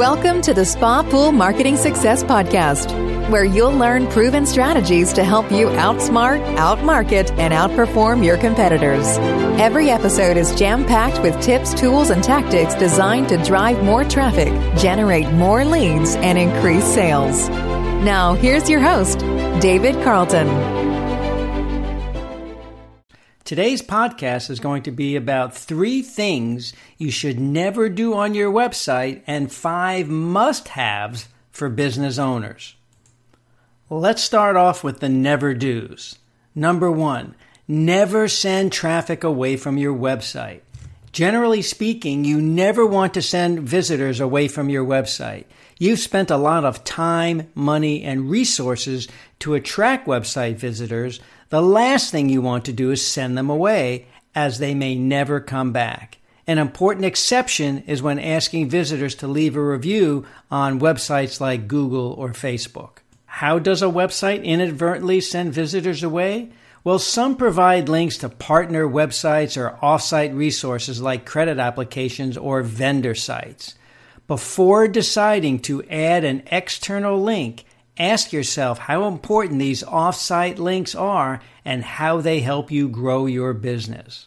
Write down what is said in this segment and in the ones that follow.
Welcome to the Spa Pool Marketing Success Podcast, where you'll learn proven strategies to help you outsmart, outmarket, and outperform your competitors. Every episode is jam packed with tips, tools, and tactics designed to drive more traffic, generate more leads, and increase sales. Now, here's your host, David Carlton. Today's podcast is going to be about three things you should never do on your website and five must haves for business owners. Let's start off with the never do's. Number one, never send traffic away from your website. Generally speaking, you never want to send visitors away from your website. You've spent a lot of time, money, and resources to attract website visitors the last thing you want to do is send them away, as they may never come back. An important exception is when asking visitors to leave a review on websites like Google or Facebook. How does a website inadvertently send visitors away? Well, some provide links to partner websites or offsite resources like credit applications or vendor sites. Before deciding to add an external link, Ask yourself how important these offsite links are and how they help you grow your business.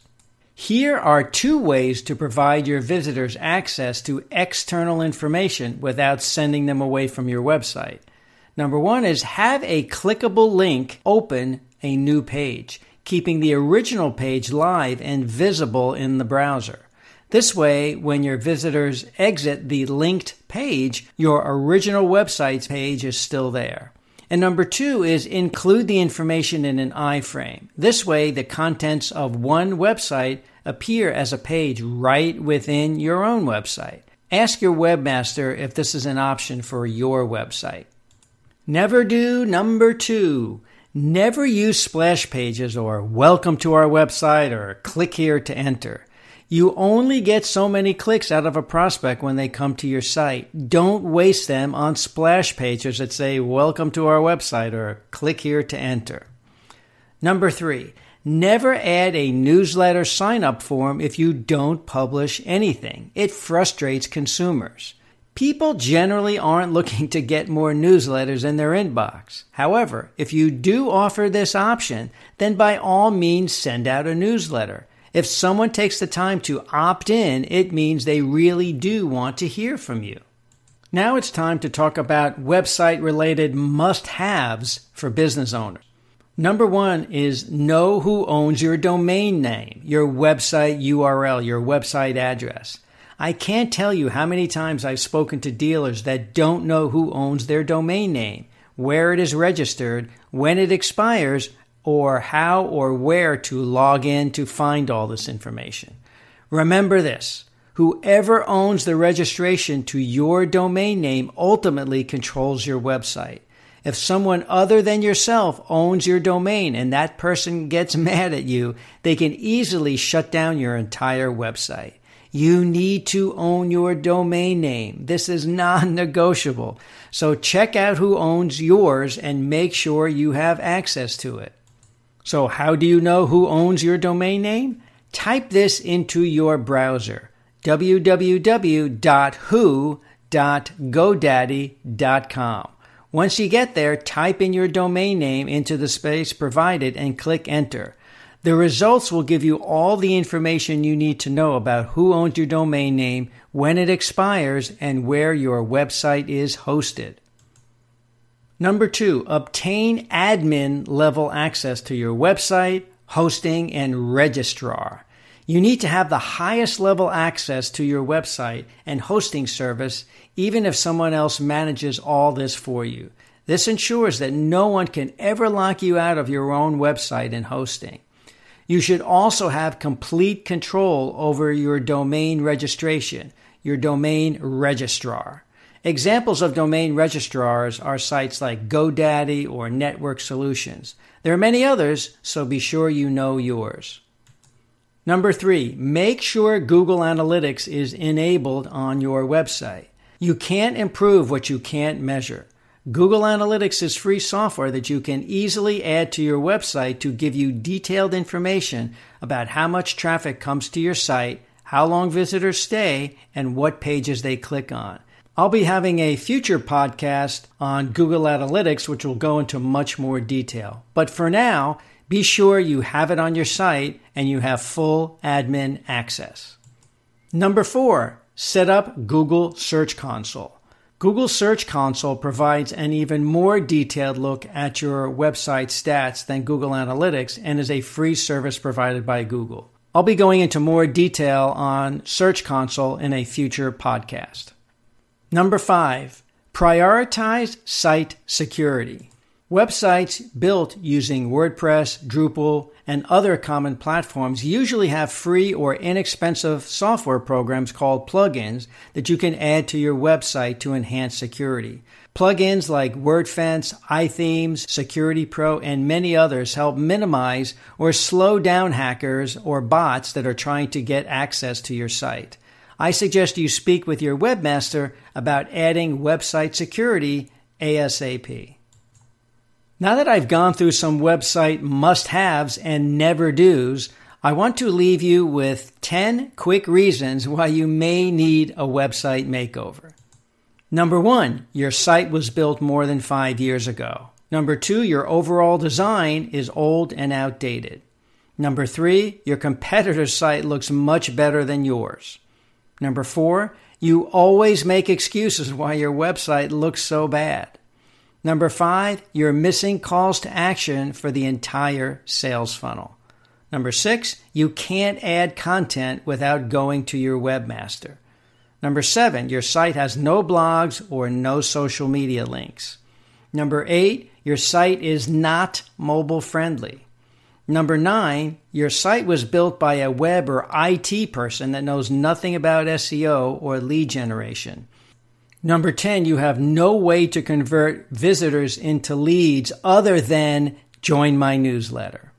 Here are two ways to provide your visitors access to external information without sending them away from your website. Number one is have a clickable link open a new page, keeping the original page live and visible in the browser. This way, when your visitors exit the linked page, your original website's page is still there. And number two is include the information in an iframe. This way, the contents of one website appear as a page right within your own website. Ask your webmaster if this is an option for your website. Never do number two. Never use splash pages or welcome to our website or click here to enter. You only get so many clicks out of a prospect when they come to your site. Don't waste them on splash pages that say, Welcome to our website or click here to enter. Number three, never add a newsletter sign up form if you don't publish anything. It frustrates consumers. People generally aren't looking to get more newsletters in their inbox. However, if you do offer this option, then by all means send out a newsletter. If someone takes the time to opt in, it means they really do want to hear from you. Now it's time to talk about website related must haves for business owners. Number one is know who owns your domain name, your website URL, your website address. I can't tell you how many times I've spoken to dealers that don't know who owns their domain name, where it is registered, when it expires, or how or where to log in to find all this information. Remember this whoever owns the registration to your domain name ultimately controls your website. If someone other than yourself owns your domain and that person gets mad at you, they can easily shut down your entire website. You need to own your domain name. This is non negotiable. So check out who owns yours and make sure you have access to it. So, how do you know who owns your domain name? Type this into your browser www.who.godaddy.com. Once you get there, type in your domain name into the space provided and click enter. The results will give you all the information you need to know about who owns your domain name, when it expires, and where your website is hosted. Number two, obtain admin level access to your website, hosting, and registrar. You need to have the highest level access to your website and hosting service, even if someone else manages all this for you. This ensures that no one can ever lock you out of your own website and hosting. You should also have complete control over your domain registration, your domain registrar. Examples of domain registrars are sites like GoDaddy or Network Solutions. There are many others, so be sure you know yours. Number three, make sure Google Analytics is enabled on your website. You can't improve what you can't measure. Google Analytics is free software that you can easily add to your website to give you detailed information about how much traffic comes to your site, how long visitors stay, and what pages they click on. I'll be having a future podcast on Google Analytics, which will go into much more detail. But for now, be sure you have it on your site and you have full admin access. Number four, set up Google Search Console. Google Search Console provides an even more detailed look at your website stats than Google Analytics and is a free service provided by Google. I'll be going into more detail on Search Console in a future podcast. Number five, prioritize site security. Websites built using WordPress, Drupal, and other common platforms usually have free or inexpensive software programs called plugins that you can add to your website to enhance security. Plugins like WordFence, iThemes, Security Pro, and many others help minimize or slow down hackers or bots that are trying to get access to your site. I suggest you speak with your webmaster about adding website security ASAP. Now that I've gone through some website must haves and never do's, I want to leave you with 10 quick reasons why you may need a website makeover. Number one, your site was built more than five years ago. Number two, your overall design is old and outdated. Number three, your competitor's site looks much better than yours. Number four, you always make excuses why your website looks so bad. Number five, you're missing calls to action for the entire sales funnel. Number six, you can't add content without going to your webmaster. Number seven, your site has no blogs or no social media links. Number eight, your site is not mobile friendly. Number nine, your site was built by a web or IT person that knows nothing about SEO or lead generation. Number 10, you have no way to convert visitors into leads other than join my newsletter.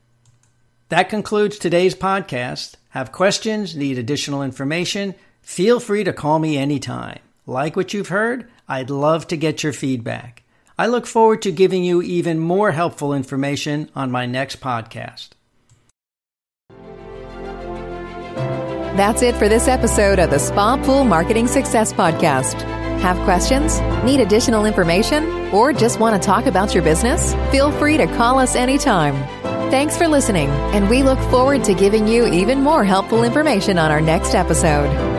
That concludes today's podcast. Have questions, need additional information? Feel free to call me anytime. Like what you've heard? I'd love to get your feedback. I look forward to giving you even more helpful information on my next podcast. That's it for this episode of the Spa Pool Marketing Success Podcast. Have questions? Need additional information? Or just want to talk about your business? Feel free to call us anytime. Thanks for listening, and we look forward to giving you even more helpful information on our next episode.